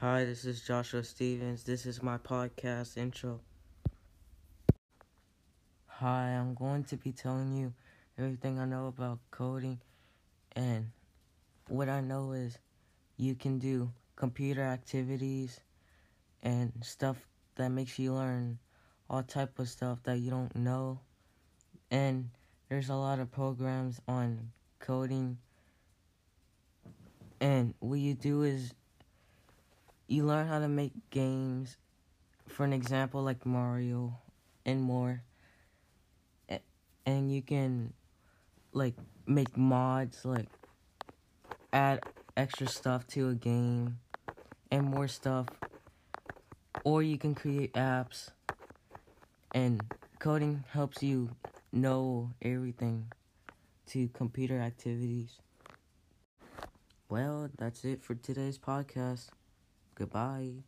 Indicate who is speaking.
Speaker 1: Hi, this is Joshua Stevens. This is my podcast intro. Hi, I'm going to be telling you everything I know about coding and what I know is you can do computer activities and stuff that makes you learn all type of stuff that you don't know and there's a lot of programs on coding and what you do is you learn how to make games for an example like Mario and more and you can like make mods like add extra stuff to a game and more stuff or you can create apps and coding helps you know everything to computer activities. Well that's it for today's podcast Goodbye.